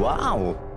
Wow.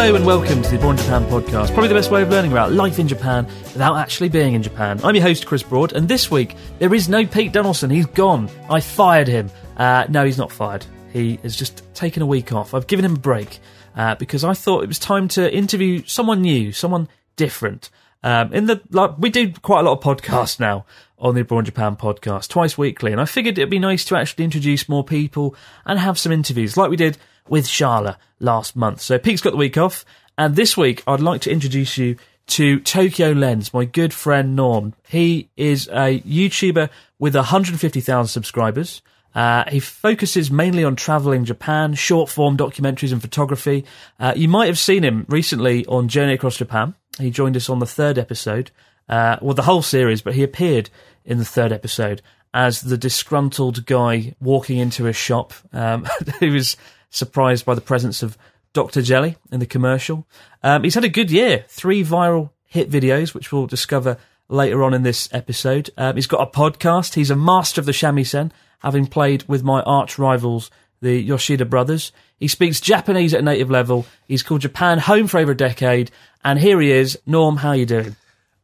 Hello and welcome to the Abroad Japan podcast. Probably the best way of learning about life in Japan without actually being in Japan. I'm your host, Chris Broad, and this week there is no Pete Donaldson. He's gone. I fired him. Uh, no, he's not fired. He has just taken a week off. I've given him a break uh, because I thought it was time to interview someone new, someone different. Um, in the like, we do quite a lot of podcasts now on the Abroad Japan podcast twice weekly, and I figured it'd be nice to actually introduce more people and have some interviews like we did with Sharla last month. So Pete's got the week off, and this week I'd like to introduce you to Tokyo Lens, my good friend Norm. He is a YouTuber with 150,000 subscribers. Uh, he focuses mainly on traveling Japan, short form documentaries and photography. Uh, you might have seen him recently on Journey Across Japan. He joined us on the third episode, uh, well, the whole series, but he appeared in the third episode as the disgruntled guy walking into a shop um, was surprised by the presence of Dr. Jelly in the commercial. Um, he's had a good year, three viral hit videos, which we'll discover later on in this episode. Um, he's got a podcast. He's a master of the shamisen, having played with my arch rivals, the Yoshida brothers. He speaks Japanese at a native level. He's called Japan home for over a decade. And here he is. Norm, how you doing?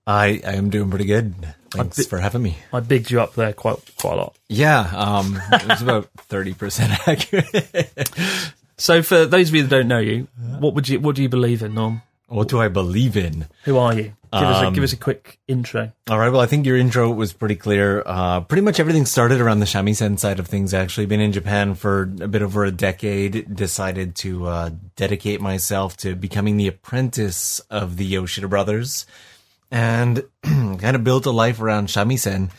I, I am doing pretty good. Thanks bit- for having me. I bigged you up there quite quite a lot. Yeah, um, it was about thirty percent accurate. So for those of you that don't know you, what would you what do you believe in, Norm? what do I believe in? Who are you? Give us a Um, give us a quick intro. All right. Well, I think your intro was pretty clear. Uh, pretty much everything started around the shamisen side of things. Actually, been in Japan for a bit over a decade. Decided to uh, dedicate myself to becoming the apprentice of the Yoshida brothers, and kind of built a life around shamisen.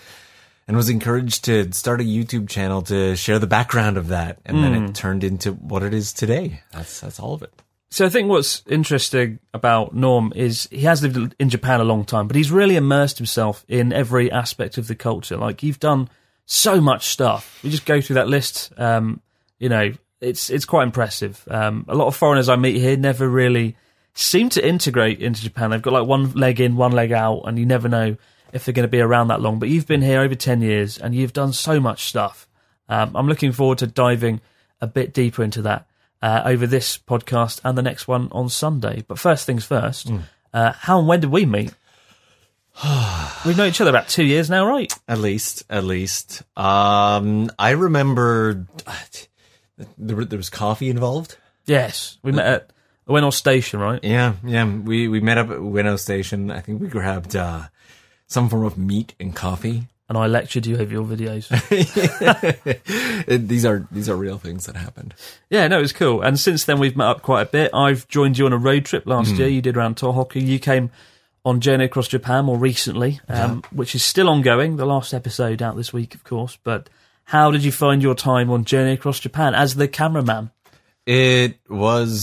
And was encouraged to start a YouTube channel to share the background of that, and then it turned into what it is today. That's that's all of it. So I think what's interesting about Norm is he has lived in Japan a long time, but he's really immersed himself in every aspect of the culture. Like you've done so much stuff. You just go through that list. Um, you know, it's it's quite impressive. Um, a lot of foreigners I meet here never really seem to integrate into Japan. They've got like one leg in, one leg out, and you never know if they're going to be around that long. But you've been here over ten years, and you've done so much stuff. Um, I'm looking forward to diving a bit deeper into that uh, over this podcast and the next one on Sunday. But first things first, uh, how and when did we meet? We've known each other about two years now, right? At least, at least. Um, I remember there, there was coffee involved. Yes, we met at Ueno Station, right? Yeah, yeah. We we met up at Ueno Station. I think we grabbed uh, some form of meat and coffee. And I lectured you over your videos. These are these are real things that happened. yeah, no, it was cool. And since then, we've met up quite a bit. I've joined you on a road trip last year. You did around Tohoku. You came on Journey Across Japan more recently, um, which is still ongoing. The last episode out this week, of course. But how did you find your time on Journey Across Japan as the cameraman? It was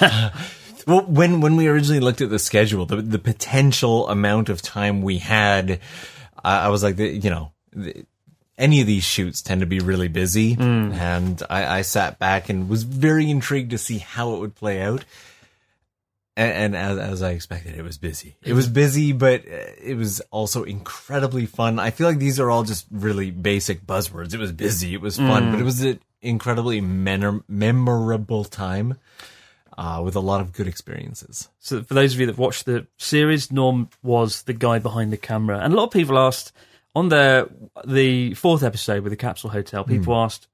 well when when we originally looked at the schedule, the the potential amount of time we had. I, I was like, the, you know. The, any of these shoots tend to be really busy, and I, I sat back and was very intrigued to see how it would play out. And, and as, as I expected, it was busy. It was busy, but uh, it was also incredibly fun. I feel like these are all just really basic buzzwords. It was busy, it was fun, but it was an incredibly memorable time uh, with a lot of good experiences. So for those of you that watched the series, Norm was the guy behind the camera, and a lot of people asked on the the fourth episode with the capsule hotel. People asked,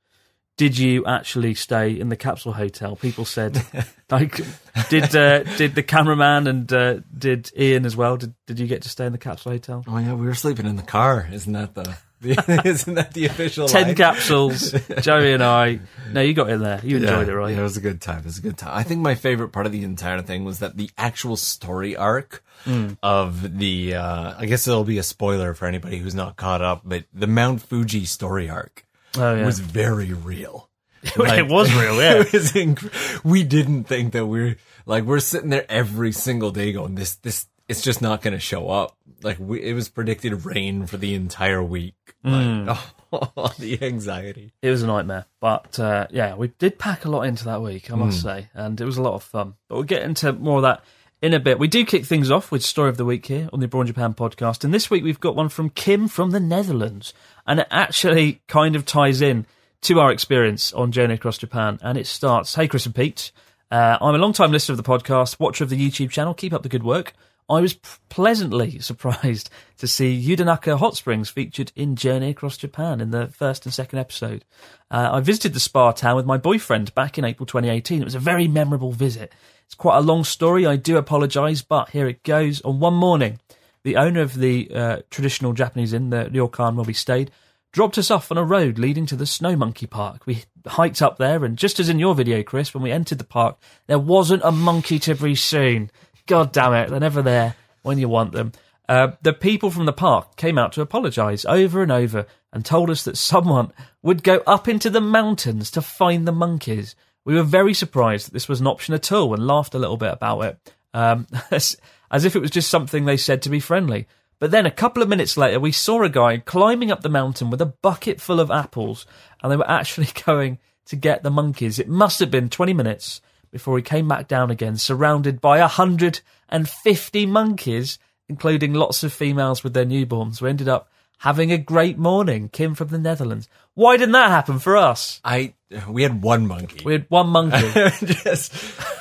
"Did you actually stay in the capsule hotel?" People said, "Like, did uh, did the cameraman and uh, did Ian as well? Did did you get to stay in the capsule hotel?" Oh yeah, we were sleeping in the car. Isn't that the isn't that the official Ten line? capsules, Joey and I. No, you got in there. You enjoyed yeah, it, right? Yeah, it was a good time. It was a good time. I think my favorite part of the entire thing was that the actual story arc Hmm. of the, uh, I guess it'll be a spoiler for anybody who's not caught up, but the Mount Fuji story arc Oh, yeah. was very real. it was real, yeah. was inc- we didn't think that we're like we're sitting there every single day going this this it's just not going to show up. Like we, it was predicted rain for the entire week. Like, oh, the anxiety. It was a nightmare, but uh, yeah, we did pack a lot into that week, I must say, and it was a lot of fun. But we'll get into more of that in a bit. We do kick things off with story of the week here on the Abroad Japan podcast, and this week we've got one from Kim from the Netherlands, and it actually kind of ties in to our experience on Journey Across Japan, and it starts. Hey, Chris and Pete, uh, I'm a long-time listener of the podcast, watcher of the YouTube channel. Keep up the good work. I was pleasantly surprised to see Yudanaka Hot Springs featured in Journey Across Japan in the first and second episode. Uh, I visited the spa town with my boyfriend back in April 2018. It was a very memorable visit. It's quite a long story. I do apologise, but here it goes. On one morning, the owner of the uh, traditional Japanese inn, the ryokan where we stayed, dropped us off on a road leading to the Snow Monkey Park. We hiked up there, and just as in your video, Chris, when we entered the park, there wasn't a monkey to be seen. God damn it, they're never there when you want them. Uh, the people from the park came out to apologise over and over and told us that someone would go up into the mountains to find the monkeys. We were very surprised that this was an option at all and laughed a little bit about it, um, as, as if it was just something they said to be friendly. But then a couple of minutes later, we saw a guy climbing up the mountain with a bucket full of apples, and they were actually going to get the monkeys. It must have been 20 minutes before he came back down again, surrounded by 150 monkeys, including lots of females with their newborns. We ended up having a great morning. Kim from the Netherlands. Why didn't that happen for us? I we had one monkey. We had one monkey. just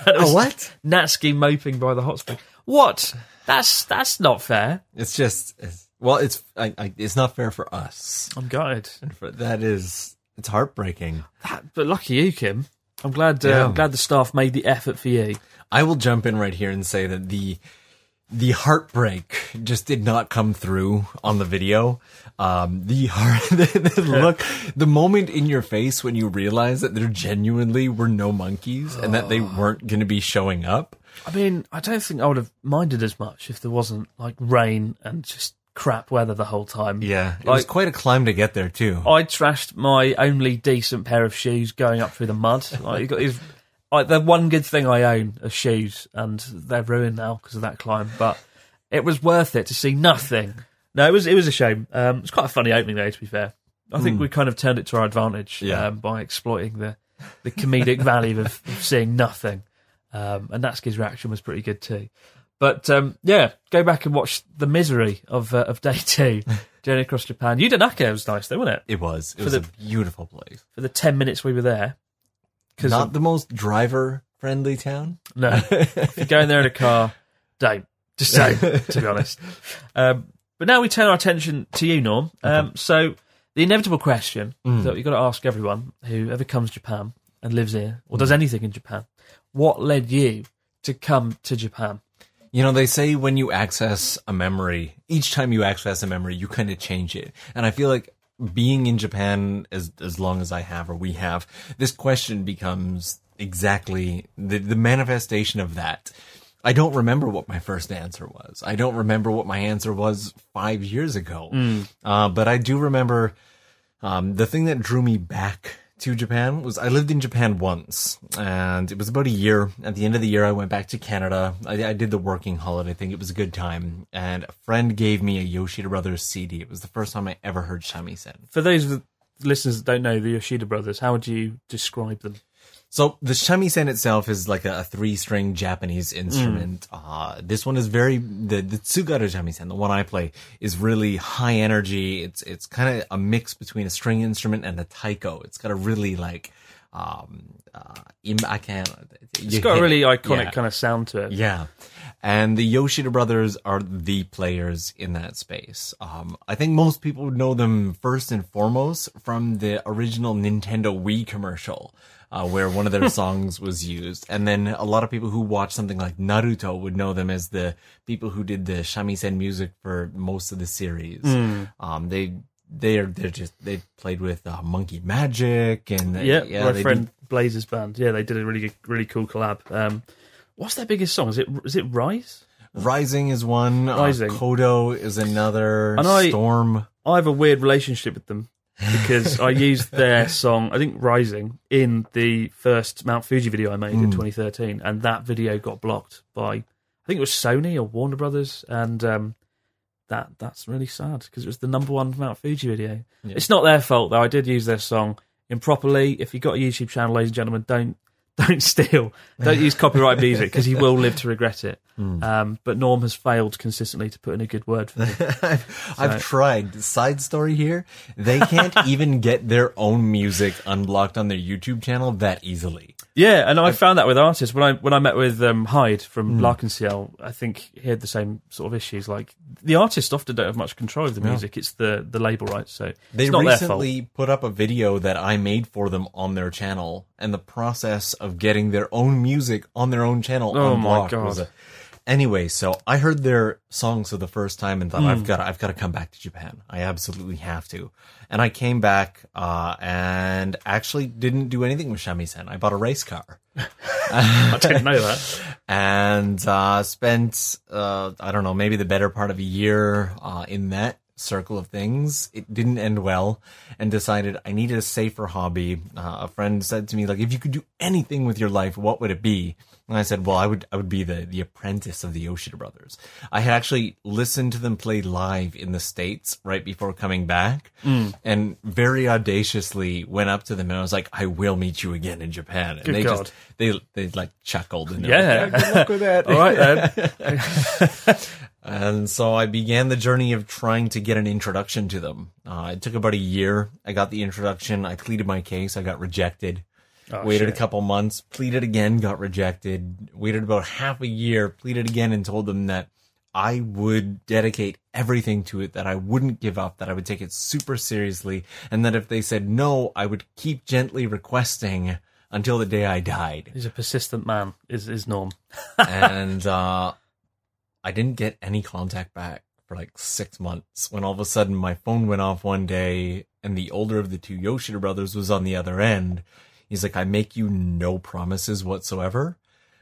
It was a what? Natsuki moping by the hot spring. What? That's that's not fair. It's just it's, well, it's I, I, it's not fair for us. I'm gutted. And for, that is it's heartbreaking. That, but lucky you, Kim. I'm glad. Uh, Yeah. I'm glad the staff made the effort for you. I will jump in right here and say that the the heartbreak just did not come through on the video. Um, the heart, the, the look, the moment in your face when you realize that there genuinely were no monkeys and that they weren't going to be showing up. I mean, I don't think I would have minded as much if there wasn't like rain and just crap weather the whole time. Yeah, it was quite a climb to get there too. I trashed my only decent pair of shoes going up through the mud. Like, you got these, like the one good thing I own are shoes, and they're ruined now because of that climb. But it was worth it to see nothing. No, it was it was a shame. Um, it's quite a funny opening though. To be fair, I think we kind of turned it to our advantage Yeah. um, by exploiting the the comedic value of, of seeing nothing. Um, and Natsuki's reaction was pretty good too. But um, yeah, go back and watch the misery of uh, of day two, Journey Across Japan. Yudanaka was nice though, wasn't it? It was. It For was the- a beautiful place. For the ten minutes we were there, because Not the most driver friendly town. No, if you're going there in a car, don't. Just don't, to be honest. Um, but now we turn our attention to you, Norm. Um, so the inevitable question that you've got to ask everyone who ever comes to Japan and lives here or does anything in Japan: What led you to come to Japan? You know, they say when you access a memory, each time you access a memory, you kind of change it. And I feel like being in Japan as as long as I have or we have, this question becomes exactly the the manifestation of that. I don't remember what my first answer was. I don't remember what my answer was five years ago. Uh, but I do remember um, the thing that drew me back to Japan was I lived in Japan once, and it was about a year. At the end of the year, I went back to Canada. I, I did the working holiday thing. It was a good time, and a friend gave me a Yoshida Brothers CD. It was the first time I ever heard shamisen. For those listeners that don't know the Yoshida brothers, how would you describe them? So the shamisen itself is like a, a three-string Japanese instrument. Uh, this one is very the the tsugaru shamisen, the one I play, is really high energy. It's it's kind of a mix between a string instrument and a taiko. It's got a really like um uh, I can't. It's got a really iconic kind of sound to it. Yeah. And the Yoshida brothers are the players in that space. Um, I think most people would know them first and foremost from the original Nintendo Wii commercial, uh, where one of their songs was used. And then a lot of people who watch something like Naruto would know them as the people who did the shamisen music for most of the series. Um, they, they are, they're just, they played with uh, Monkey Magic and Yeah, yeah, my they friend Blazers band. Yeah, they did a really good, really cool collab. Um, what's their biggest song? Is it is it Rise? Rising is one. Rising. Uh, Kodo is another. And I- Storm. I have a weird relationship with them because I used their song, I think Rising, in the first Mount Fuji video I made in 2013, and that video got blocked by I think it was Sony or Warner Brothers, and um, that that's really sad because it was the number one Mount Fuji video. It's not their fault though. I did use their song improperly. If you've got a YouTube channel, ladies and gentlemen, don't don't steal, don't use copyright music because you will live to regret it. Um, but Norm has failed consistently to put in a good word for me. I've, I've tried. Side story here. They can't even get their own music unblocked on their YouTube channel that easily. Yeah, and I found that with artists when I when I met with um, Hyde from L'Arc-en-Ciel, I think he had the same sort of issues. Like the artists often don't have much control of the music; it's the the label rights. So They it's not their fault. recently put up a video that I made for them on their channel, and the process of getting their own music on their own channel Oh my God. a. Anyway, so I heard their songs for the first time and thought I've got to, I've got to come back to Japan. I absolutely have to. And I came back uh, and actually didn't do anything with shamisen. I bought a race car. I didn't know that. and uh, spent uh, I don't know maybe the better part of a year uh, in that circle of things. It didn't end well, and decided I needed a safer hobby. Uh, a friend said to me like, "If you could do anything with your life, what would it be?" And I said, "Well, I would I would be the the apprentice of the Yoshida brothers." I had actually listened to them play live in the states right before coming back, and very audaciously went up to them and I was like, "I will meet you again in Japan." And Good they God. just they they like chuckled and Yeah. like, good luck with that. All right then. And so I began the journey of trying to get an introduction to them. Uh, it took about a year. I got the introduction. I pleaded my case. I got rejected. waited shit. a couple months, pleaded again, got rejected. Waited about half a year, pleaded again, and told them that I would dedicate everything to it, that I wouldn't give up, that I would take it super seriously, and that if they said no, I would keep gently requesting until the day I died He's a persistent man. Is is Norm? and uh, I didn't get any contact back for like six months. When all of a sudden my phone went off one day, and the older of the two Yoshida brothers was on the other end. He's like, "I make you no promises whatsoever,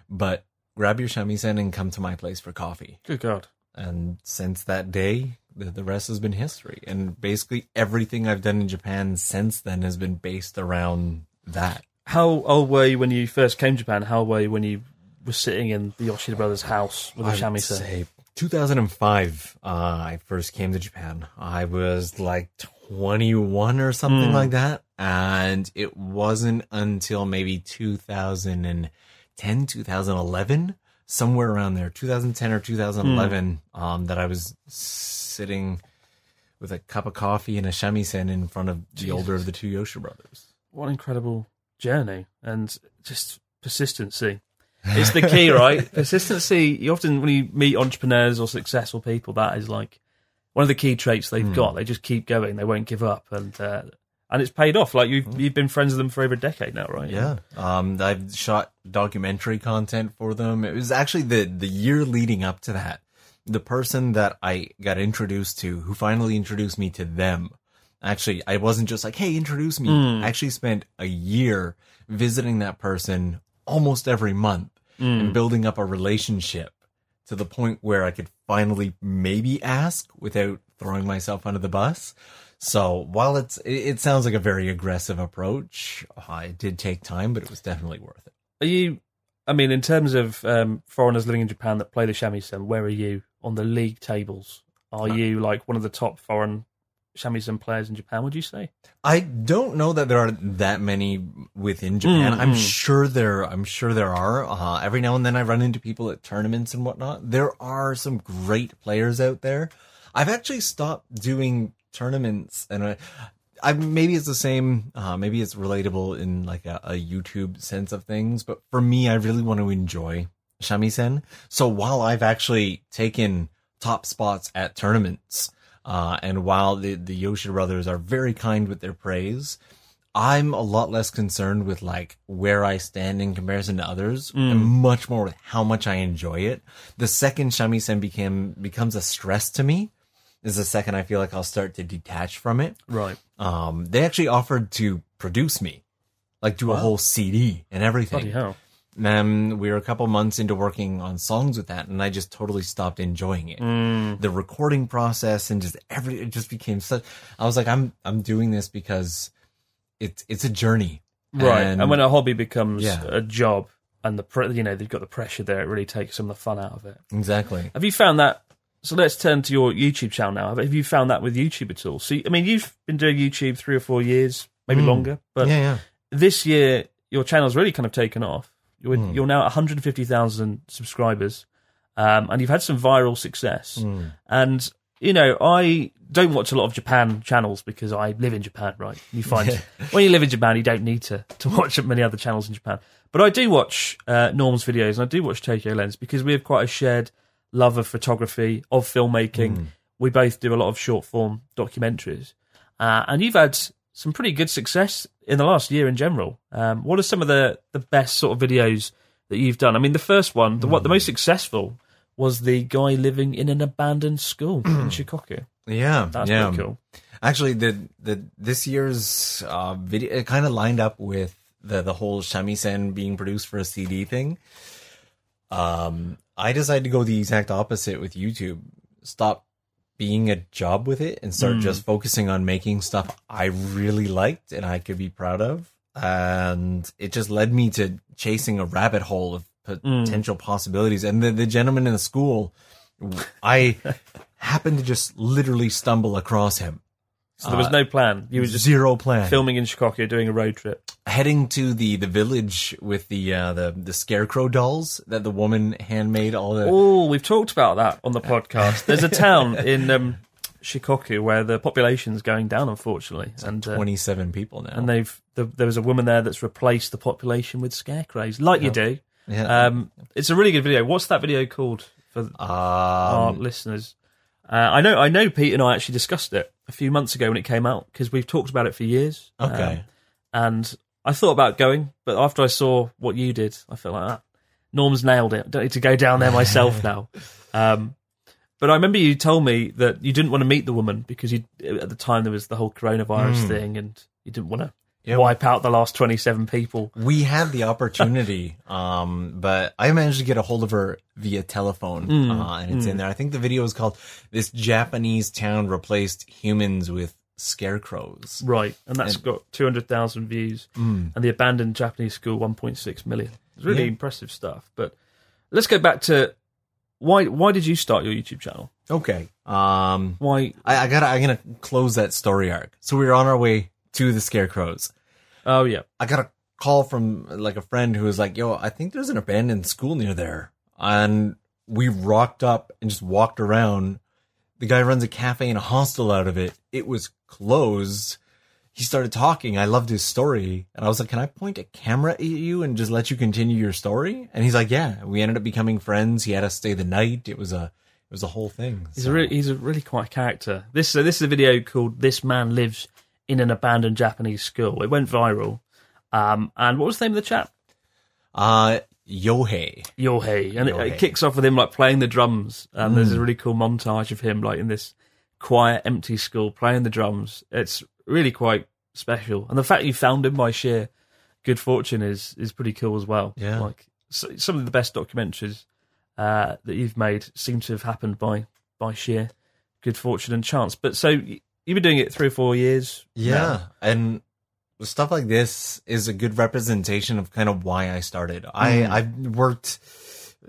but grab your shamisen and come to my place for coffee." Good God. And since that day, the, the rest has been history. And basically everything I've done in Japan since then has been based around that. How old were you when you first came to Japan? How old were you when you were sitting in the Yoshida brothers' house with a I would shamisen? say 2005, uh, I first came to Japan. I was like 21 or something Hmm. like that. And it wasn't until maybe 2010, 2011, somewhere around there, 2010 or 2011, Hmm. um, that I was sitting with a cup of coffee and a shamisen in front of the older of the two Yoshida brothers. What an incredible journey and just persistency. It's the key, right? Persistency. You often, when you meet entrepreneurs or successful people, that is like one of the key traits they've got. They just keep going. They won't give up, and uh, and it's paid off. Like you've you've been friends with them for over a decade now, right? Yeah. Um, I've shot documentary content for them. It was actually the, the year leading up to that. The person that I got introduced to, who finally introduced me to them, actually, I wasn't just like, hey, introduce me. I actually spent a year visiting that person almost every month and building up a relationship to the point where I could finally maybe ask without throwing myself under the bus. So while it's it, it sounds like a very aggressive approach, uh, it did take time, but it was definitely worth it. Are you? I mean, in terms of um, foreigners living in Japan that play the shamisen, where are you on the league tables? Are you like one of the top foreign shamisen players in Japan? Would you say? I don't know that there are that many within Japan. Mm, I'm mm. sure there. I'm sure there are. Uh, every now and then, I run into people at tournaments and whatnot. There are some great players out there. I've actually stopped doing tournaments, and I, I maybe it's the same. Uh, maybe it's relatable in like a, a YouTube sense of things. But for me, I really want to enjoy shamisen. So while I've actually taken top spots at tournaments, uh, and while the the Yoshida brothers are very kind with their praise, I'm a lot less concerned with like where I stand in comparison to others, and much more with how much I enjoy it. The second shamisen became becomes a stress to me, is the second I feel like I'll start to detach from it. Right. Um, they actually offered to produce me, like do a whole CD and everything. Um, we were a couple months into working on songs with that, and I just totally stopped enjoying it. Mm. The recording process and just every it just became such. I was like, I'm I'm doing this because it's it's a journey, Right. And, when a hobby becomes Yeah. a job and the pre- you know they've got the pressure there, it really takes some of the fun out of it. exactly. Have you found that? So let's turn to your YouTube channel now. Have you found that with YouTube at all? See, I mean, you've been doing YouTube three or four years, maybe Mm. longer, but yeah, yeah. this year your channel's really kind of taken off. You're, Mm. you're now at 150,000 subscribers, um, and you've had some viral success. Mm. And you know, I don't watch a lot of Japan channels because I live in Japan, right? You find when you live in Japan, you don't need to to watch many other channels in Japan. But I do watch uh, Norm's videos, and I do watch Tokyo Lens because we have quite a shared love of photography, of filmmaking. We both do a lot of short form documentaries, uh, and you've had some pretty good success in the last year in general. Um, what are some of the the best sort of videos that you've done? I mean, the first one, the what the most successful was the guy living in an abandoned school in Shikoku. Yeah, That's yeah. pretty cool. Actually, the the this year's uh, video it kind of lined up with the the whole shamisen being produced for a CD thing. Um, I decided to go the exact opposite with YouTube. Stop being a job with it and start hmm. just focusing on making stuff I really liked and I could be proud of. And it just led me to chasing a rabbit hole of hmm. potential possibilities. And the, the gentleman in the school, I happened to just literally stumble across him. So there was uh, no plan. You were just Zero plan. filming in Shikoku, doing a road trip. Heading to the the village with the uh, the the scarecrow dolls that the woman handmade all the Oh, we've talked about that on the podcast. There's a town in um, Shikoku where the population's going down, unfortunately, and uh, 27 people now. and they've the, there was a woman there that's replaced the population with scarecrows, like you do. yeah. Um, it's a really good video. What's that video called for our Um, listeners? Uh, I know, I know. Pete and I actually discussed it a few months ago when it came out because we've talked about it for years. Okay. Um, and I thought about going, but after I saw what you did, I felt like that. Norm's nailed it. I don't need to go down there myself now. Um, but I remember you told me that you didn't want to meet the woman because you, at the time there was the whole coronavirus thing, and you didn't want to Yeah. wipe out the last twenty-seven people. we had the opportunity, um, but I managed to get a hold of her via telephone, Hmm. uh, and it's in there. I think the video is called "This Japanese Town Replaced Humans with Scarecrows." Right, and that's And- got 200,000 views, and the abandoned Japanese school 1.6 million. It's really Yeah. impressive stuff. But let's go back to why why did you start your YouTube channel? Okay. Um, Why? I, I gotta, I'm gonna close that story arc. So we were on our way to the Scarecrows. Oh yeah, I got a call from like a friend who was like, "Yo, I think there's an abandoned school near there," and we rocked up and just walked around. The guy runs a cafe and a hostel out of it. It was closed. He started talking. I loved his story, and I was like, "Can I point a camera at you and just let you continue your story?" And he's like, "Yeah." We ended up becoming friends. He had us stay the night. It was a, it was a whole thing. he's So- a really he's a really quite character. This so this is a video called "This Man Lives in an Abandoned Japanese School." It went viral. Um, and what was the name of the chap? uh, Yohei. Yohei, and it, Yohei. it kicks off with him like playing the drums. And there's a really cool montage of him like in this quiet, empty school playing the drums. It's really quite special, and the fact you found him by sheer good fortune is is pretty cool as well. Yeah. like so, some of the best documentaries uh, that you've made seem to have happened by by sheer good fortune and chance. But so you've been doing it three or four years. Yeah, now. and stuff like this is a good representation of kind of why I started. I Mm. I've worked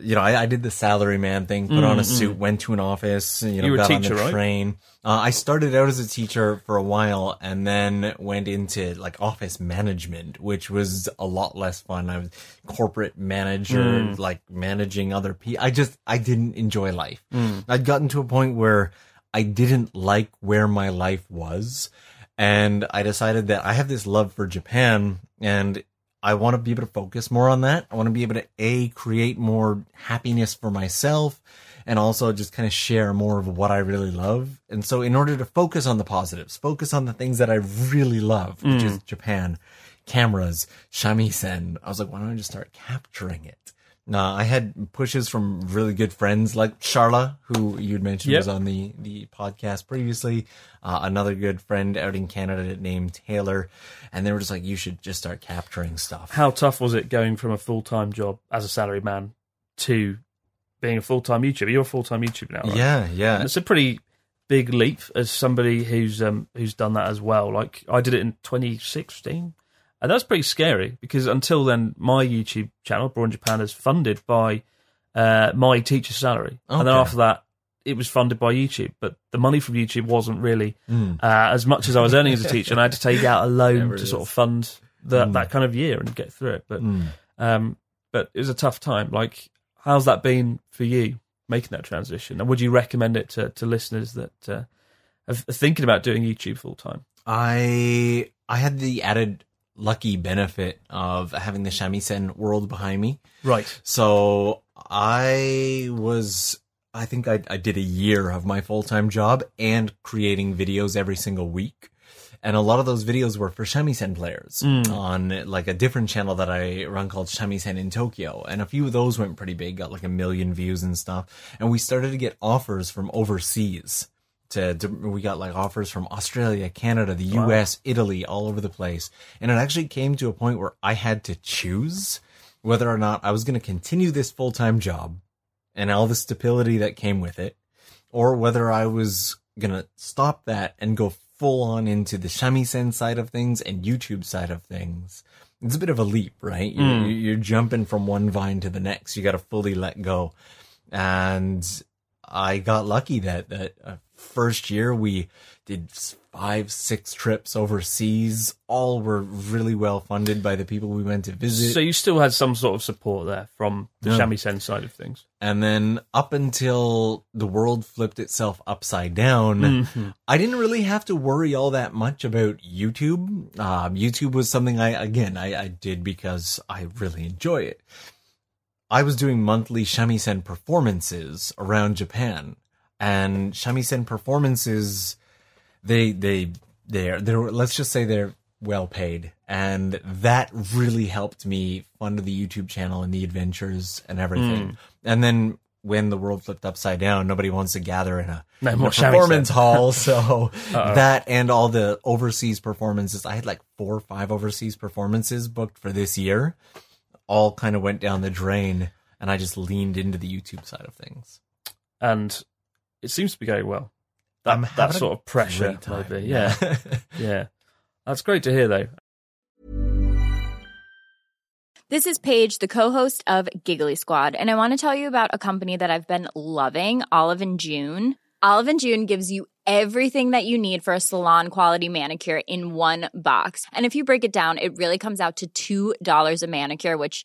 you know, I, I did the salary man thing, put on a suit, went to an office, you know, Mm, You got teacher, on the right? train. Uh, I started out as a teacher for a while and then went into like office management, which was a lot less fun. I was corporate manager, Mm. like managing other people. I just, I didn't enjoy life. Mm. I'd gotten to a point where I didn't like where my life was. And I decided that I have this love for Japan and I want to be able to focus more on that. I want to be able to A, create more happiness for myself and also just kind of share more of what I really love. And so in order to focus on the positives, focus on the things that I really love, which is mm. Japan, cameras, shamisen, I was like, why don't I just start capturing it? Now I had pushes from really good friends like Sharla, who you'd mentioned Yep. was on the, the podcast previously. Uh, another good friend out in Canada named Taylor. And they were just like, you should just start capturing stuff. How tough was it going from a full time job as a salary man to being a full time YouTuber? You're a full time YouTuber now, right? Yeah, And yeah. it's a pretty big leap as somebody who's um, who's done that as well. Like I did it in 2016, and that's pretty scary because until then, my YouTube channel, Abroad Japan, is funded by uh, my teacher's salary, and then after that, it was funded by YouTube. But the money from YouTube wasn't really Mm. uh, as much as I was earning as a teacher, and I had to take out a loan to is. sort of fund that Mm. that kind of year and get through it. But Mm. um, but it was a tough time. Like, how's that been for you making that transition? And would you recommend it to, to listeners that uh, are are thinking about doing YouTube full time? I I had the added lucky benefit of having the shamisen world behind me. Right. So I was, I think I, I did a year of my full time job and creating videos every single week. And a lot of those videos were for shamisen players mm. on like a different channel that I run called Shamisen in Tokyo. And a few of those went pretty big, got like a million views and stuff. And we started to get offers from overseas. To, to we got like offers from Australia, Canada, the US, Italy, all over the place. And it actually came to a point where I had to choose whether or not I was going to continue this full time job and all the stability that came with it, or whether I was going to stop that and go full on into the shamisen side of things and YouTube side of things. It's a bit of a leap, right? You're, Mm. you're jumping from one vine to the next. You got to fully let go. And I got lucky that that uh, first year we did five, six trips overseas. All were really well funded by the people we went to visit. So you still had some sort of support there from the No. shamisen side of things. And then up until the world flipped itself upside down, Mm-hmm. I didn't really have to worry all that much about YouTube. Um, YouTube was something I, again, I, I did because I really enjoy it. I was doing monthly shamisen performances around Japan and shamisen performances, they, they, they're, they're, let's just say they're well paid. And that really helped me fund the YouTube channel and the adventures and everything. And then when the world flipped upside down, nobody wants to gather in a, in a performance hall. So that and all the overseas performances, I had like four or five overseas performances booked for this year, all kind of went down the drain. And I just leaned into the YouTube side of things. And it seems to be going well. That, that sort of pressure, time. maybe. Yeah. yeah. That's great to hear, though. This is Paige, the co-host of Giggly Squad, and I want to tell you about a company that I've been loving, Olive and June. Olive and June gives you everything that you need for a salon quality manicure in one box. And if you break it down, it really comes out to $2 a manicure, which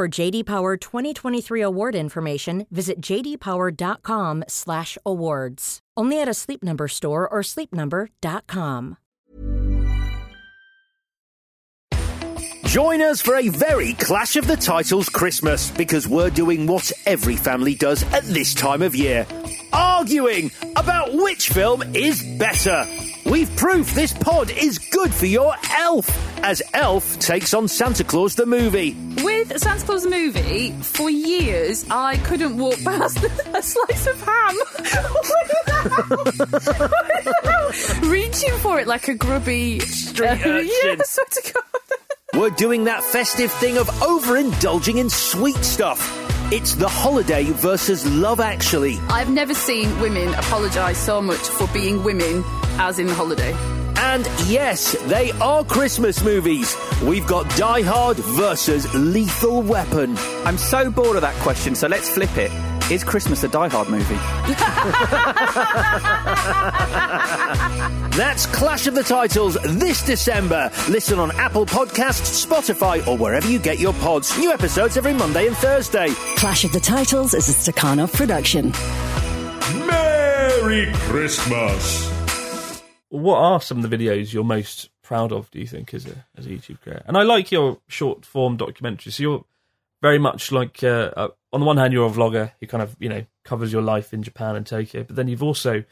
For JD Power 2023 award information, visit jdpower.com/awards. Only at a Sleep Number store or sleepnumber.com. Join us for a very Clash of the Titles Christmas because we're doing what every family does at this time of year arguing about which film is better. We've proof this pod is good for your elf as Elf takes on Santa Claus the movie. With Santa Claus the movie, for years I couldn't walk past a slice of ham without reaching for it like a grubby Street uh, urchin. Yeah, I swear to God. We're doing that festive thing of overindulging in sweet stuff. It's the holiday versus love actually. I've never seen women apologise so much for being women as in the holiday. And yes, they are Christmas movies. We've got Die Hard versus Lethal Weapon. I'm so bored of that question, so let's flip it. Is Christmas a Die Hard movie? That's Clash of the Titles this December. Listen on Apple Podcasts, Spotify, or wherever you get your pods. New episodes every Monday and Thursday. Clash of the Titles is a Stakhanov production. Merry Christmas. What are some of the videos you're most proud of? Do you think as a as a YouTube creator? And I like your short form documentaries. So you're very much like uh, uh, on the one hand you're a vlogger who kind of you know covers your life in Japan and Tokyo, but then you've also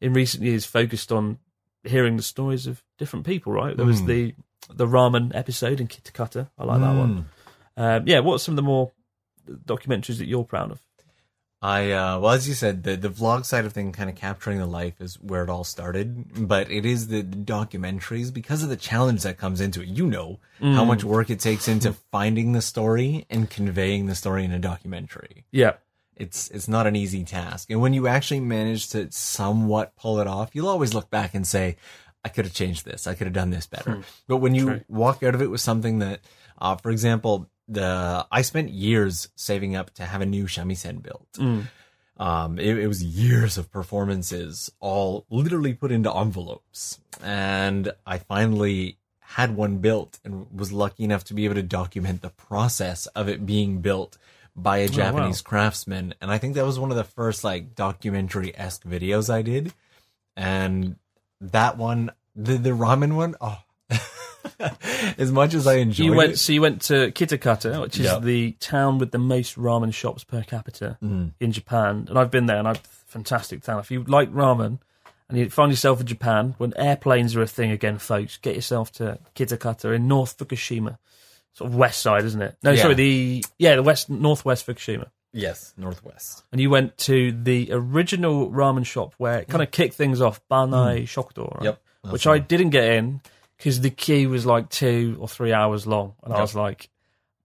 in recent years focused on hearing the stories of different people. Right? There was Mm. the the ramen episode in Kitakata. I like that one. Um, yeah. What are some of the more documentaries that you're proud of? I uh well as you said the the vlog side of thing kind of capturing the life is where it all started but it is the documentaries because of the challenge that comes into it you know how Mm. much work it takes into finding the story and conveying the story in a documentary Yeah. it's it's not an easy task and when you actually manage to somewhat pull it off you'll always look back and say I could have changed this I could have done this better Hmm. but when you True. walk out of it with something that uh for example the I spent years saving up to have a new shamisen built Mm. um, it, it was years of performances, all literally put into envelopes. And I finally had one built and was lucky enough to be able to document the process of it being built by a Oh, wow. Japanese craftsman. And I think that was one of the first like documentary esque videos I did. And that one, the, the ramen one, oh, as much as I enjoyed You went it. so you went to Kitakata, which is Yeah. the town with the most ramen shops per capita Mm. in Japan, and I've been there, and I've fantastic town. If you like ramen and you find yourself in Japan when airplanes are a thing again, folks, get yourself to Kitakata in North Fukushima, sort of west side, isn't it? No, Yeah. sorry, the yeah, the west northwest Fukushima. Yes, Northwest. And you went to the original ramen shop where it kind of kicked things off, Banai Shokudo, right? Yep, which the I didn't get in because the queue was like two or three hours long, and I was like,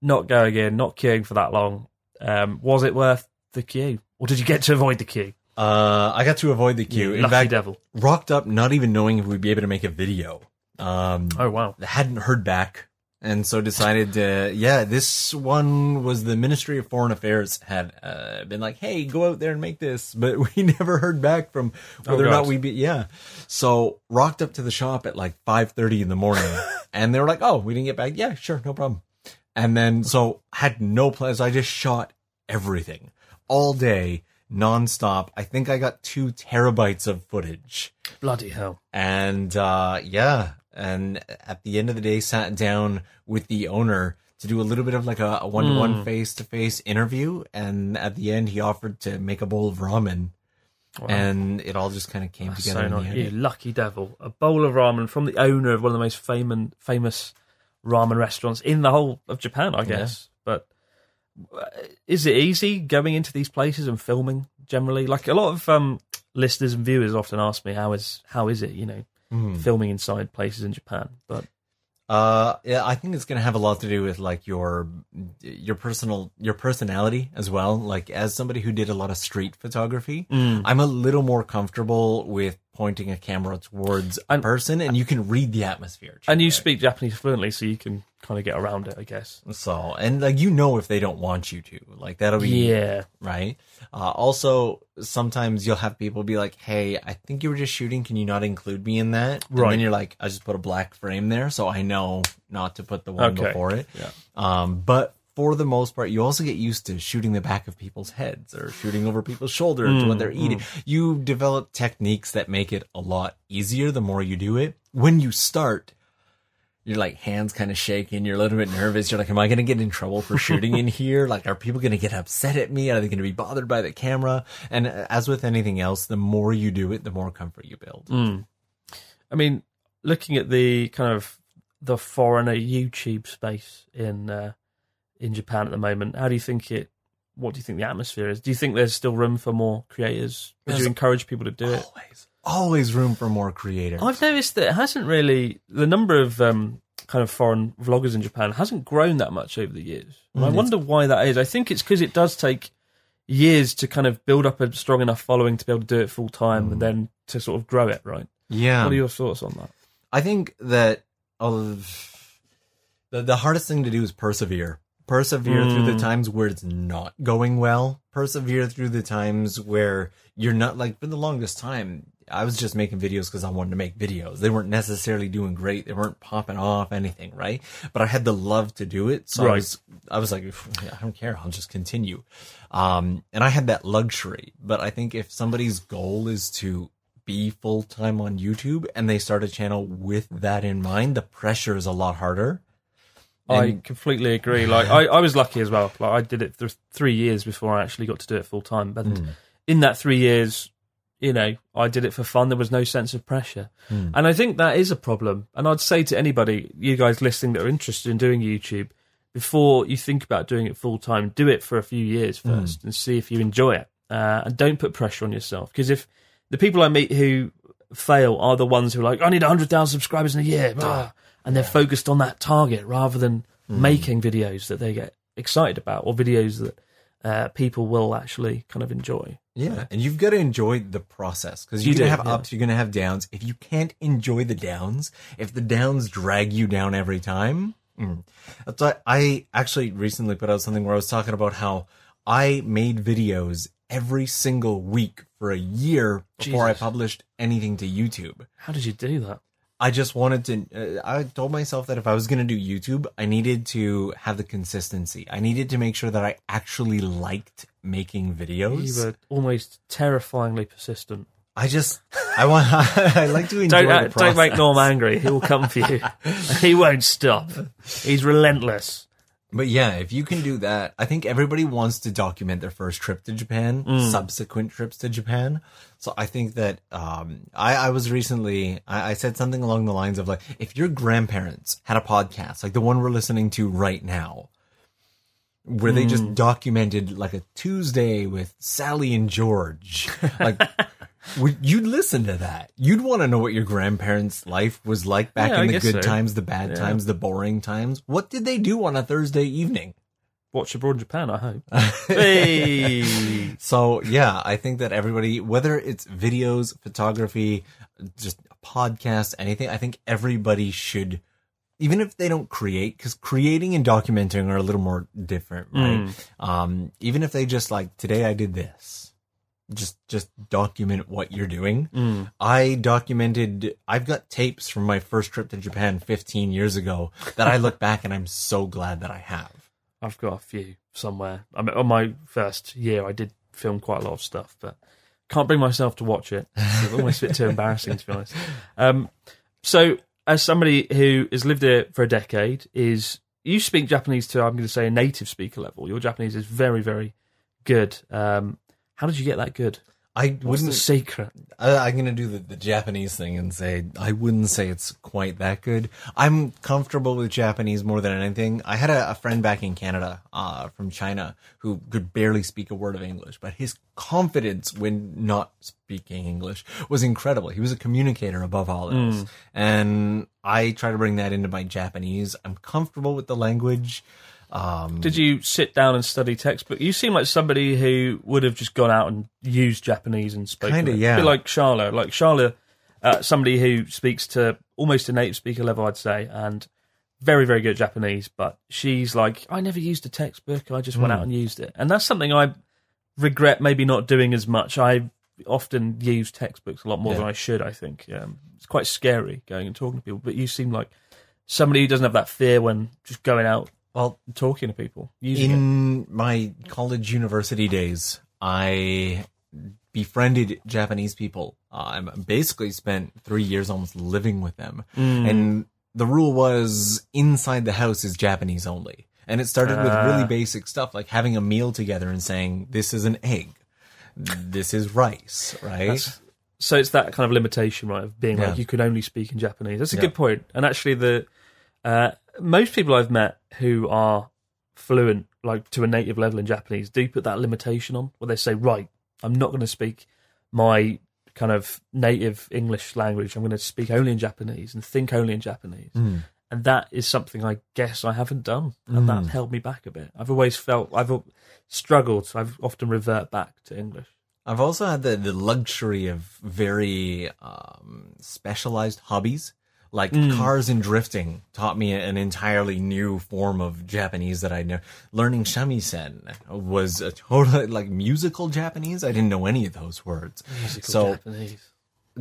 not going in, not queuing for that long. Um, was it worth the queue, or did you get to avoid the queue? Uh, I got to avoid the queue. You In lucky fact, devil. rocked up, not even knowing if we'd be able to make a video. Um, Oh wow! hadn't heard back, and so decided to yeah this one was the ministry of foreign affairs had uh, been like hey go out there and make this. But we never heard back from whether Oh, or not we be yeah. So rocked up to the shop at like 5.30 in the morning and they were like oh we didn't get back. Yeah sure no problem. And then so had no plans. I just shot everything all day nonstop. I think i got two terabytes of footage. Bloody hell. and uh yeah and at the end of the day sat down with the owner to do a little bit of like a, a one-to-one Mm. face-to-face interview and at the end he offered to make a bowl of ramen Wow. and it all just kind of came That's together so nice. You lucky devil. A bowl of ramen from the owner of one of the most famous famous ramen restaurants in the whole of Japan, I guess. But uh, is it easy going into these places and filming generally? Like a lot of um, listeners and viewers often ask me, "How is how is it?" You know, Mhm. filming inside places in Japan. But Uh, yeah, I think it's gonna have a lot to do with like your your personal your personality as well. Like as somebody who did a lot of street photography, Mm. I'm a little more comfortable with pointing a camera towards a person, and you can read the atmosphere. and you speak Japanese fluently, so you can kind of get around it, I guess. So, and like you know if they don't want you to, like that'll be Yeah. right. Uh, also, sometimes you'll have people be like, "Hey, I think you were just shooting. Can you not include me in that?" And Right. then you're like, "I just put a black frame there, so I know not to put the one Okay. before it." Yeah. Um, but for the most part, you also get used to shooting the back of people's heads or shooting over people's shoulders Mm, they're eating. mm. You develop techniques that make it a lot easier the more you do it. When you start, you're like hands kind of shaking. You're a little bit nervous. You're like, am I going to get in trouble for shooting in here? Like, are people going to get upset at me? Are they going to be bothered by the camera? And uh, as with anything else, the more you do it, the more comfort you build. Mm. I mean, looking at the kind of the foreigner YouTube space in uh, in Japan at the moment, how do you think it? What do you think the atmosphere is? Do you think there's still room for more creators? Would you encourage people to do it? Always room for more creators. I've noticed that it hasn't really the number of um, kind of foreign vloggers in Japan hasn't grown that much over the years. And I Mm, wonder why that is. I think it's because it does take years to kind of build up a strong enough following to be able to do it full time and then to sort of grow it. Right? Yeah. What are your thoughts on that? I think that uh, the the hardest thing to do is persevere. Persevere through the Mm. times where it's not going well. Persevere through the times where you're not like for the longest time. I was just making videos because I wanted to make videos. They weren't necessarily doing great. They weren't popping off anything, right? But I had the love to do it, so I was I was like, I don't care. I'll just continue. Um, and I had that luxury. But I think if somebody's goal is to be full time on YouTube and they start a channel with that in mind, the pressure is a lot harder. I completely agree. Like I, I was lucky as well. Like I did it for three years before I actually got to do it full time. But Mm. in that three years, you know, I did it for fun. There was no sense of pressure, Mm. and I think that is a problem. And I'd say to anybody, you guys listening that are interested in doing YouTube, before you think about doing it full time, do it for a few years Mm. first and see if you enjoy it. Uh, and don't put pressure on yourself because if the people I meet who fail are the ones who are like, I need 100,000 subscribers in a year. blah," and they're focused on that target rather than Mm. making videos that they get excited about or videos that uh, people will actually kind of enjoy. Yeah, and you've got to enjoy the process because You you're gonna do, have yeah. ups, you're gonna have downs. If you can't enjoy the downs, if the downs drag you down every time, mm. that's why I actually recently put out something where I was talking about how I made videos every single week for a year before I published anything to YouTube. How did you do that? I just wanted to. Uh, I told myself that if I was going to do YouTube, I needed to have the consistency. I needed to make sure that I actually liked making videos. You were almost terrifyingly persistent. I just, I want, I like to enjoy Don't, uh, don't make. Norm angry. He will come for you. he won't stop. He's relentless. But yeah, if you can do that, I think everybody wants to document their first trip to Japan, Mm. subsequent trips to Japan. So I think that um, I, I was recently, I, I said something along the lines of like, if your grandparents had a podcast, like the one we're listening to right now, where they just Mm. documented like a Tuesday with Sally and George, like. Would you'd listen to that? You'd want to know what your grandparents' life was like back Yeah, in the good so. times, the bad Yeah. times, the boring times. What did they do on a Thursday evening? Watch abroad in Japan, I hope. hey. So yeah, I think that everybody, whether it's videos, photography, just podcasts, anything, I think everybody should even if they don't create, because creating and documenting are a little more different, right? Mm. Um, even if they just like today I did this, just just document what you're doing. Mm. I documented. I've got tapes from my first trip to Japan 15 years ago that I look back and I'm so glad that I have. I've got a few somewhere. I mean, on my first year, I did film quite a lot of stuff, but can't bring myself to watch it. It's almost a bit too embarrassing, to be honest. Um, so, as somebody who has lived here for a decade, is you speak Japanese to I'm going to say a native speaker level. Your Japanese is very, very good. Um, how did you get that good? I What's the wouldn't secret? I, I'm going to do the, the Japanese thing and say I wouldn't say it's quite that good. I'm comfortable with Japanese more than anything. I had a, a friend back in Canada uh, from China who could barely speak a word of English, but his confidence when not speaking English was incredible. He was a communicator above all else. Mm. And I try to bring that into my Japanese. I'm comfortable with the language. Um, Did you sit down and study textbook? You seem like somebody who would have just gone out and used Japanese and spoken. Kinda, yeah. A bit like Sharla. Like Sharla, uh, somebody who speaks to almost a native speaker level, I'd say, and very, very good at Japanese. But she's like, I never used a textbook. I just went Hmm. out and used it. And that's something I regret maybe not doing as much. I often use textbooks a lot more Yeah. than I should, I think. Um, it's quite scary going and talking to people. But you seem like somebody who doesn't have that fear when just going out well, talking to people. Using it. in my college university days, I befriended Japanese people. Uh, I basically spent three years almost living with them, Mm. and the rule was inside the house is Japanese only. And it started with Ah. really basic stuff like having a meal together and saying, "This is an egg, this is rice," right? That's- so it's that kind of limitation, right, of being Yeah. like you can only speak in Japanese. That's a Yeah. good point. And actually, the uh, most people I've met who are fluent, like to a native level in Japanese, do put that limitation on, where they say, "Right, I'm not going to speak my kind of native English language. I'm going to speak only in Japanese and think only in Japanese." Mm. And that is something I guess I haven't done, and that Mm. held me back a bit. I've always felt I've struggled. So I've often revert back to English. I've also had the, the luxury of very um, specialized hobbies. Like Mm. cars and drifting taught me an entirely new form of Japanese that I know. Learning shamisen was a totally like musical Japanese. I didn't know any of those words. Musical so Japanese.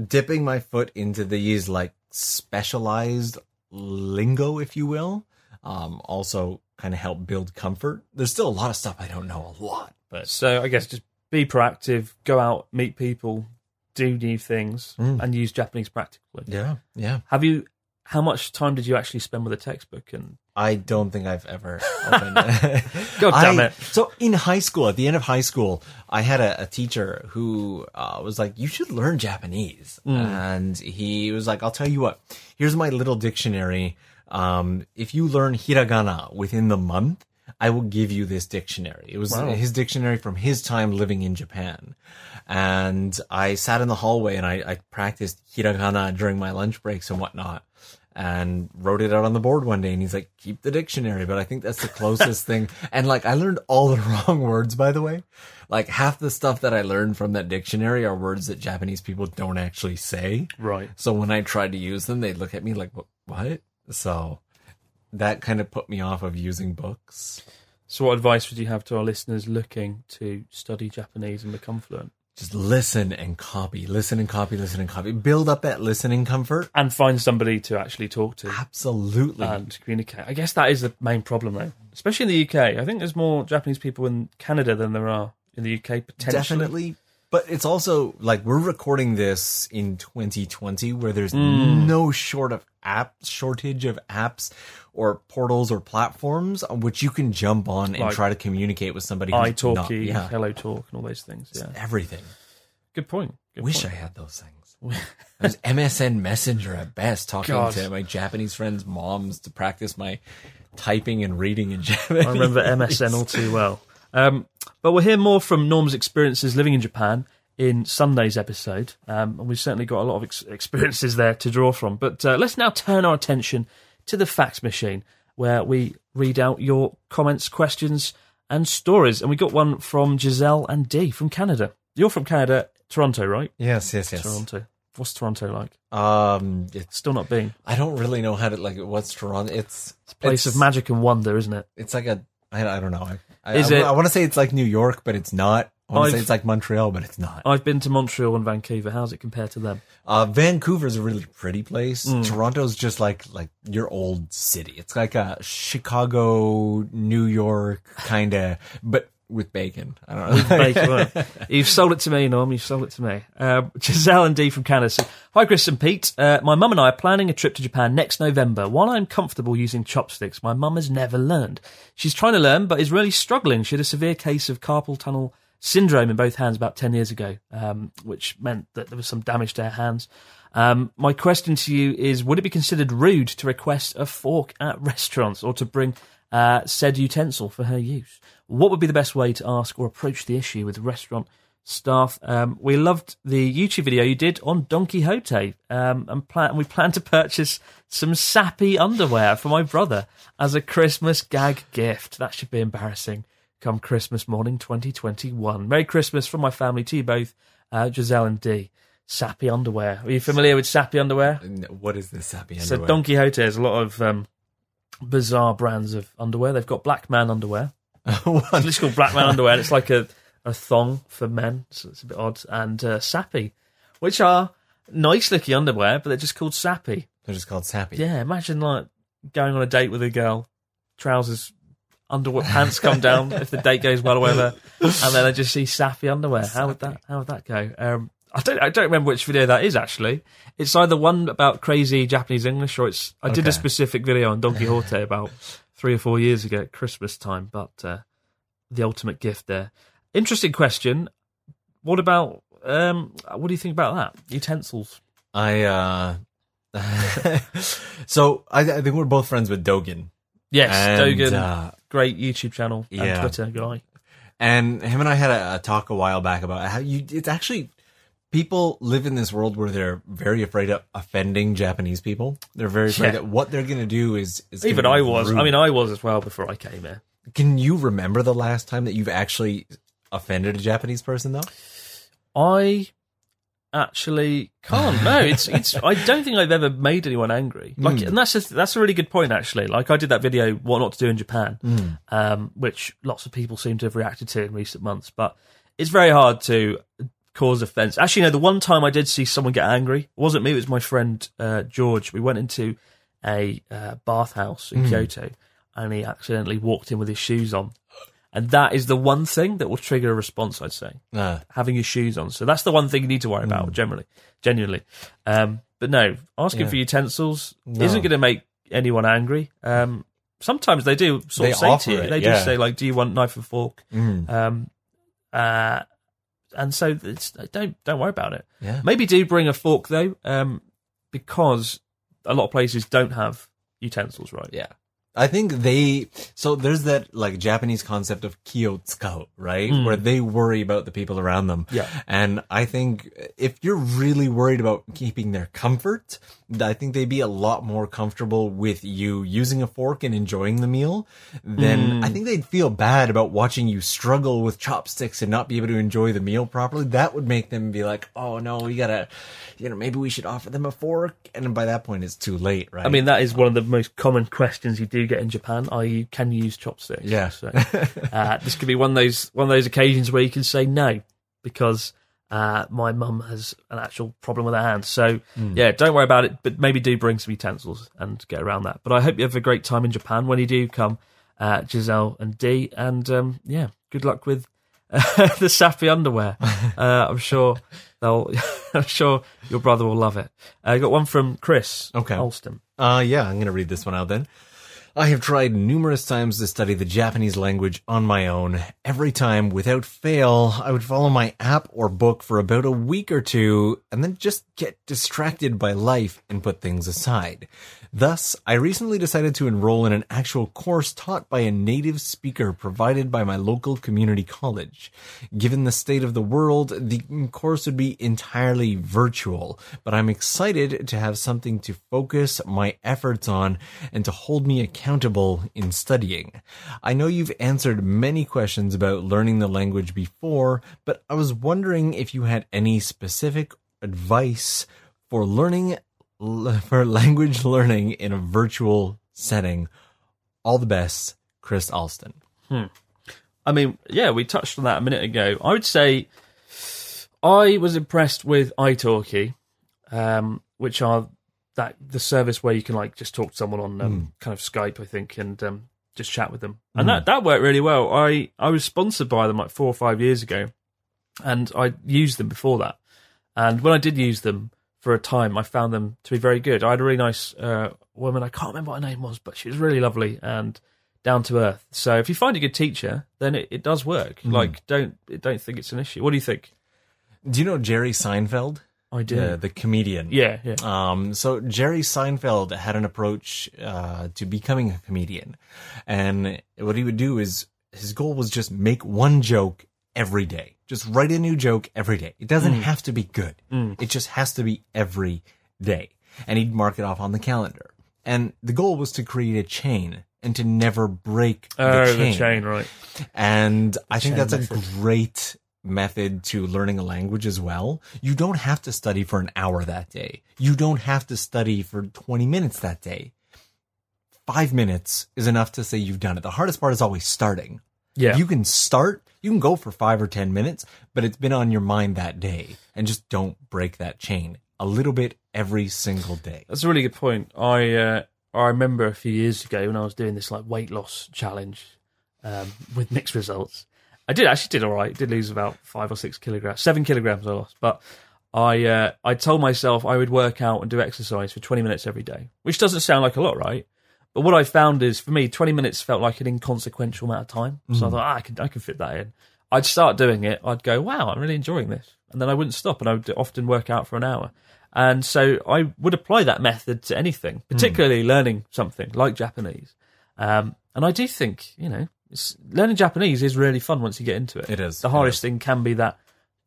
dipping my foot into these like specialized lingo, if you will, um, also kind of help build comfort. There's still a lot of stuff I don't know a lot, but So I guess just be proactive, go out, meet people, do new things, Mm. and use Japanese practically. yeah, yeah. Have you? How much time did you actually spend with a textbook? And I don't think I've ever opened. God damn I- it. So in high school, at the end of high school, I had a, a teacher who uh, was like, "You should learn Japanese," Mm. and he was like, "I'll tell you what. Here's my little dictionary. Um, if you learn hiragana within the month." I will give you this dictionary. It was Wow. his dictionary from his time living in Japan. And I sat in the hallway and I, I practiced hiragana during my lunch breaks and whatnot and wrote it out on the board one day and he's like keep the dictionary but i think that's the closest thing and like i learned all the wrong words by the way like half the stuff that i learned from that dictionary are words that japanese people don't actually say Right. so when i tried to use them they'd look at me like "What- what so that kind of put me off of using books so, what advice would you have to our listeners looking to study Japanese and become fluent? just listen and copy listen and copy listen and copy build up that listening comfort And find somebody to actually talk to absolutely and communicate. I guess that is the main problem, though, especially in the UK. I think there's more Japanese people in Canada than there are in the UK. Potentially, Definitely. But it's also like we're recording this in 2020 where there's Mm. no short of app shortage of apps or portals or platforms on which you can jump on and Like try to communicate with somebody who's iTalki, not, yeah, Hello Talk, and all those things. Yeah, everything. good point. Good Wish point. I had those things. I was MSN Messenger at best, talking God. to my Japanese friends' moms to practice my typing and reading in Japanese. I remember MSN all too well. Um, but we'll hear more from Norm's experiences living in Japan in Sunday's episode, um, and we've certainly got a lot of ex- experiences there to draw from. But uh, let's now turn our attention to the fax machine, where we read out your comments, questions, and stories. And we got one from Giselle and Dee from Canada. You're from Canada, Toronto, right? Yes, yes, yes. Toronto. What's Toronto like? Um, it's Still not being. I don't really know how to like. What's Toronto? It's It's a place of magic and wonder, isn't it? It's like a. I, I don't know. I, I, Is I, it- I want to say it's like New York, but it's not. I want to say I've- it's like Montreal, but it's not. I've been to Montreal and Vancouver. How's it compared to them? Uh, Vancouver's a really pretty place. Mm. Toronto's just like like your old city. It's like a Chicago, New York kind of, but with bacon. I don't know. With bacon. You've sold it to me, Norm. You've sold it to me. Uh, Giselle and Dee from Canada. Hi, Chris and Pete. Uh, my mum and I are planning a trip to Japan next November. While I'm comfortable using chopsticks, my mum has never learned. She's trying to learn, but is really struggling. She had a severe case of carpal tunnel syndrome in both hands about 10 years ago, um, which meant that there was some damage to her hands. Um, my question to you is Would it be considered rude to request a fork at restaurants or to bring uh, said utensil for her use? What would be the best way to ask or approach the issue with restaurant staff? Um, we loved the YouTube video you did on Don Quixote, um, and, plan- we plan to purchase some sappy underwear for my brother as a Christmas gag gift. That should be embarrassing come Christmas morning 2021. Merry Christmas from my family to you both, uh, Giselle and Dee. Sappy underwear. Are you familiar with sappy underwear? what is this sappy underwear? So? Don Quixote has a lot of um, bizarre brands of underwear. They've got Black Man underwear. it's just called Black Man underwear. And it's like a, a thong for men, so it's a bit odd. And uh, Sappy, which are nice looking underwear, but they're just called Sappy. They're just called sappy. Yeah, imagine like going on a date with a girl, trousers, underwear, pants come down if the date goes well or whatever, and then I just see Sappy underwear. How would that? How would that go? Um, I don't. I don't remember which video that is actually. It's either one about crazy Japanese English, or it's. I did a specific video on Don Quixote about three or four years ago at Christmas time, but uh, the ultimate gift there. Interesting question. What about? Um, what do you think about that? Utensils. I uh so I, I think we're both friends with Dogen. Yes, And, Dogen, uh, great YouTube channel and yeah. Twitter guy. And him and I had a, a talk a while back about how you it's actually people live in this world where they're very afraid of offending Japanese people. They're very afraid Yeah. that what they're going to do is, is Even I was. I mean, I was as well before I came here. Can you remember the last time that you've actually offended a Japanese person though? I actually can't. No, it's it's. I don't think I've ever made anyone angry. Like, Mm. and that's just, that's a really good point actually. Like, I did that video, what not to do in Japan, Mm. um, which lots of people seem to have reacted to in recent months. But it's very hard to cause offense. Actually, no. The one time I did see someone get angry it wasn't me. It was my friend uh, George. We went into a uh, bathhouse in Mm. Kyoto, and he accidentally walked in with his shoes on. And that is the one thing that will trigger a response, I'd say. Ah. Having your shoes on. So that's the one thing you need to worry about, generally, genuinely. Um, but no, asking Yeah. for utensils No. isn't going to make anyone angry. Um, sometimes they do sort They of say to you, it, they yeah. do say, like, do you want knife and fork? Mm. Um, uh, and so it's, don't don't worry about it. Yeah. Maybe do bring a fork though, um, because a lot of places don't have utensils, right? Yeah. I think they so there's that like Japanese concept of ki o tsukau, right? Mm. Where they worry about the people around them. Yeah. And I think if you're really worried about keeping their comfort, I think they'd be a lot more comfortable with you using a fork and enjoying the meal Then Mm. I think they'd feel bad about watching you struggle with chopsticks and not be able to enjoy the meal properly. That would make them be like, "Oh no, we got to you know, maybe we should offer them a fork." And by that point it's too late, right? I mean, that is one of the most common questions you do get in Japan. You can you use chopsticks? Yeah. So, uh, this could be one of those one of those occasions where you can say no because uh, my mum has an actual problem with her hands. So Mm. yeah, don't worry about it. But maybe do bring some utensils and get around that. But I hope you have a great time in Japan when you do come, uh, Giselle and Dee. And um, yeah, good luck with the sappy underwear. Uh, I'm sure they'll. I'm sure your brother will love it. I got one from Chris. Okay. Alston. Uh, yeah, I'm going to read this one out then. I have tried numerous times to study the Japanese language on my own. Every time, without fail, I would follow my app or book for about a week or two and then just get distracted by life and put things aside. Thus, I recently decided to enroll in an actual course taught by a native speaker provided by my local community college. Given the state of the world, the course would be entirely virtual, but I'm excited to have something to focus my efforts on and to hold me accountable in studying. I know you've answered many questions about learning the language before, but I was wondering if you had any specific advice for learning for language learning in a virtual setting. All the best, Chris Alston. Hmm. I mean, yeah, we touched on that a minute ago. I would say I was impressed with italki, um, which are that the service where you can like just talk to someone on um, Mm. kind of Skype, I think, and um, just chat with them, and Mm. that that worked really well. I I was sponsored by them like four or five years ago, and I used them before that. And when I did use them for a time, I found them to be very good. I had a really nice uh, woman. I can't remember what her name was, but she was really lovely and down to earth. So if you find a good teacher, then it, it does work. Mm. Like don't don't think it's an issue. What do you think? Do you know Jerry Seinfeld? I do. The, the comedian. Yeah, yeah. Um, so Jerry Seinfeld had an approach uh, to becoming a comedian, and what he would do is his goal was just make one joke every day. Just write a new joke every day. It doesn't Mm. have to be good. Mm. It just has to be every day, and he'd mark it off on the calendar. And the goal was to create a chain and to never break Oh, the the chain. chain, right. And I think that's method. a great method to learning a language as well. You don't have to study for an hour that day. You don't have to study for 20 minutes that day. Five minutes is enough to say you've done it. The hardest part is always starting. Yeah. You can start, you can go for five or 10 minutes, but it's been on your mind that day. And just don't break that chain a little bit every single day. That's a really good point. I uh, I remember a few years ago when I was doing this like weight loss challenge um, with mixed results. I did actually did all right. Did lose about five or six kilograms, seven kilograms I lost. But I uh, I told myself I would work out and do exercise for twenty minutes every day, which doesn't sound like a lot, right? But what I found is for me, twenty minutes felt like an inconsequential amount of time. So I Mhm. thought ah, I can I can fit that in. I'd start doing it. I'd go, wow, I'm really enjoying this, and then I wouldn't stop, and I would often work out for an hour. And so I would apply that method to anything, particularly learning something like Japanese. Um, and I do think, you know, it's, learning Japanese is really fun once you get into it. It is, The it hardest thing can be that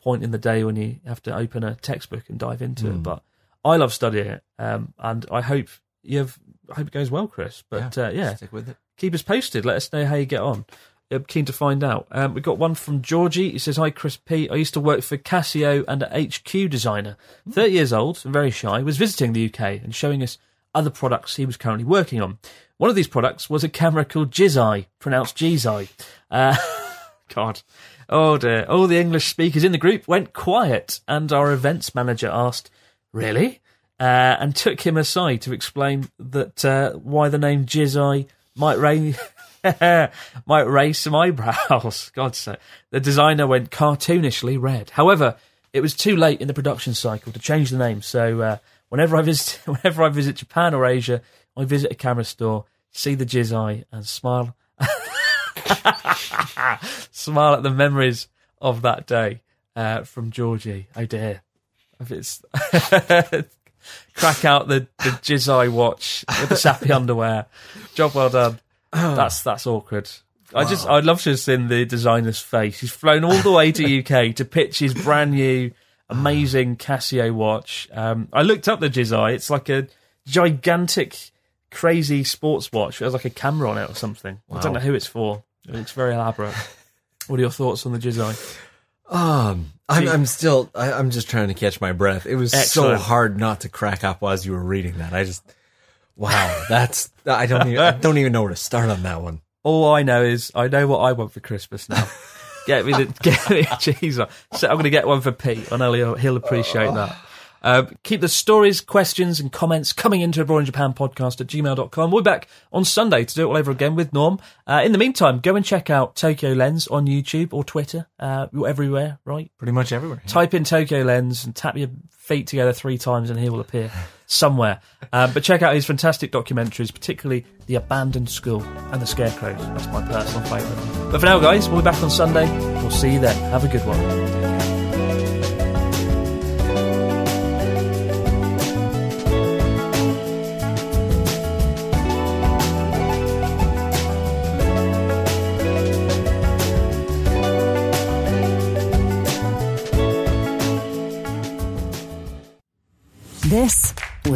point in the day when you have to open a textbook and dive into it. Mm. But I love studying it, um, and I hope you have. I hope it goes well, Chris. But Yeah, uh, yeah, stick with it. Keep us posted. Let us know how you get on. I'm keen to find out. Um, we got one from Georgie. He says, "Hi, Chris P. I used to work for Casio and a HQ designer. Thirty years old and very shy. Was visiting the UK and showing us other products he was currently working on. One of these products was a camera called G'zOne, pronounced Jizai. Uh, God, oh dear. All the English speakers in the group went quiet, and our events manager asked, "Really?" Uh, and took him aside to explain that uh, why the name G'zOne might raise might raise some eyebrows. God's sake. The designer went cartoonishly red. However, it was too late in the production cycle to change the name. So uh, whenever I visit, whenever I visit Japan or Asia, I visit a camera store, see the G'zOne, and smile, smile at the memories of that day uh, from Georgie. Oh dear, if it's crack out the the G'zOne watch with the sappy underwear. Job well done. That's that's awkward. I just I'd love to have seen the designer's face. He's flown all the way to UK to pitch his brand new amazing Casio watch. Um, I looked up the G'zOne. It's like a gigantic, crazy sports watch. It has like a camera on it or something. I don't know who it's for. It looks very elaborate. what are your thoughts on the G'zOne? Um, I'm, I'm still, I, I'm just trying to catch my breath. It was so hard not to crack up as you were reading that. I just, wow, that's, I don't even, I don't even know where to start on that one. All I know is I know what I want for Christmas now. get me the get me a cheese on. So I'm going to get one for Pete. I know he'll, he'll appreciate that. Uh, keep the stories, questions, and comments coming into Abroad in Japan podcast at gmail.com. We'll be back on Sunday to do it all over again with Norm. Uh, in the meantime, go and check out Tokyo Lens on YouTube or Twitter. Uh, you're everywhere, right? Pretty much everywhere. Type in Tokyo Lens and tap your feet together three times and he will appear somewhere. Um, but check out his fantastic documentaries, particularly The Abandoned School and The Scarecrows. That's my personal favourite. But for now, guys, we'll be back on Sunday. We'll see you then. Have a good one.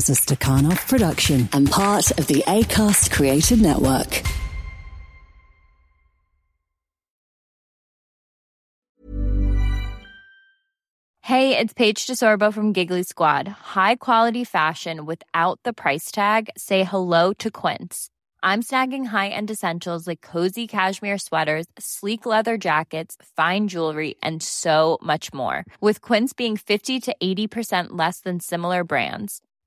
A Stakhanov production and part of the ACAST Creative Network. Hey, it's Paige DeSorbo from Giggly Squad. High quality fashion without the price tag. Say hello to Quince. I'm snagging high-end essentials like cozy cashmere sweaters, sleek leather jackets, fine jewelry, and so much more. With Quince being 50 to 80% less than similar brands.